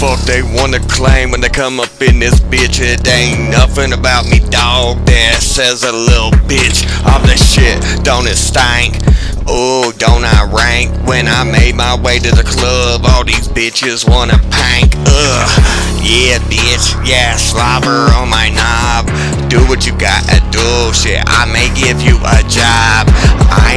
fuck they wanna claim when they come up in this bitch? It ain't nothing about me, dog. That says a little bitch. I'm the shit, don't it stank? Oh, don't I rank? When I made my way to the club, all these bitches wanna pank. Ugh, yeah, bitch, yeah, slobber on my knob. Do what you gotta do, shit. I may give you a job.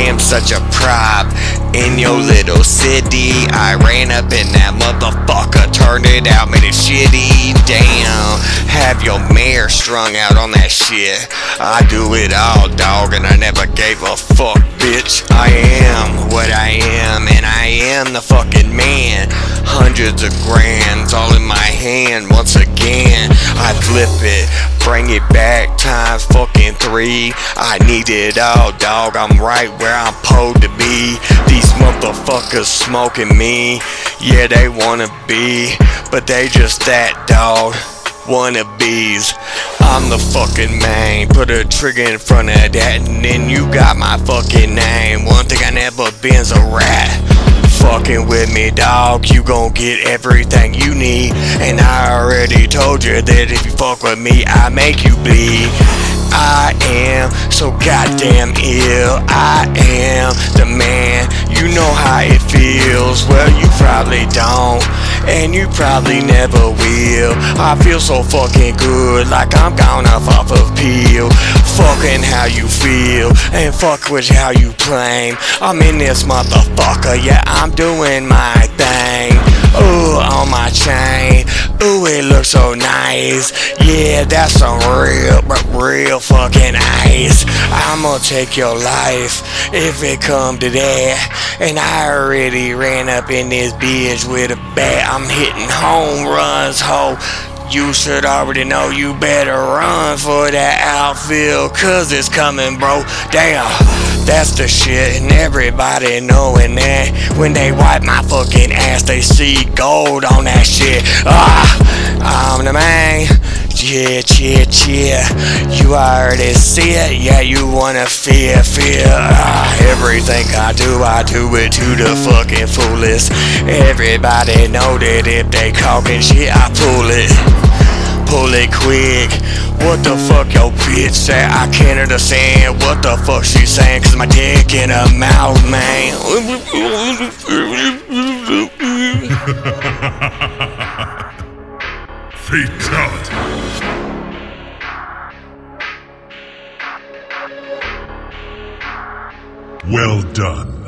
Am such a prop in your little city. I ran up in that motherfucker, turned it out, made it shitty. Damn, have your mare strung out on that shit. I do it all, dog, and I never gave a fuck, bitch. I am what I am, and I am the fucking man. Hundreds of grands all in my hand once again. I flip it, bring it back times three. I need it all, dog. I'm right where I'm supposed to be. These motherfuckers smoking me. Yeah, they wanna be, but they just that, dog. Wannabes. I'm the fucking man. Put a Trigga in front of that, and then you got my fucking name. One thing I never been's a rat. Fucking with me, dog, you gon' get everything you need. And I already told you that if you fuck with me, I make you bleed. I am so goddamn ill. I am the man. You know how it feels. Well, you probably don't. And you probably never will. I feel so fucking good, like I'm gone off off of peel. Fucking how you feel, and fuck with how you claim. I'm in this motherfucker, yeah, I'm doing my thing. Ooh, on my chain. Ooh, it looks so nice. Yeah, that's some real, real fucking ice. I'ma take your life if it come to that. And I already ran up in this bitch with a bat. I'm hitting home runs, ho. You should already know you better run for that outfield, cause it's coming, bro. Damn, that's the shit, and everybody knowing that. When they wipe my fucking ass, they see gold on that shit. Ah, I'm the man. Yeah, yeah, yeah. You already see it. Yeah, you wanna fear, fear. Ah, everything I do, I do it to the fucking fullest. Everybody know that if they talking shit, I pull it. Pull it quick. What the fuck your bitch say? I can't understand what the fuck she saying. Cause my dick in her mouth, man. Fatality. Well done.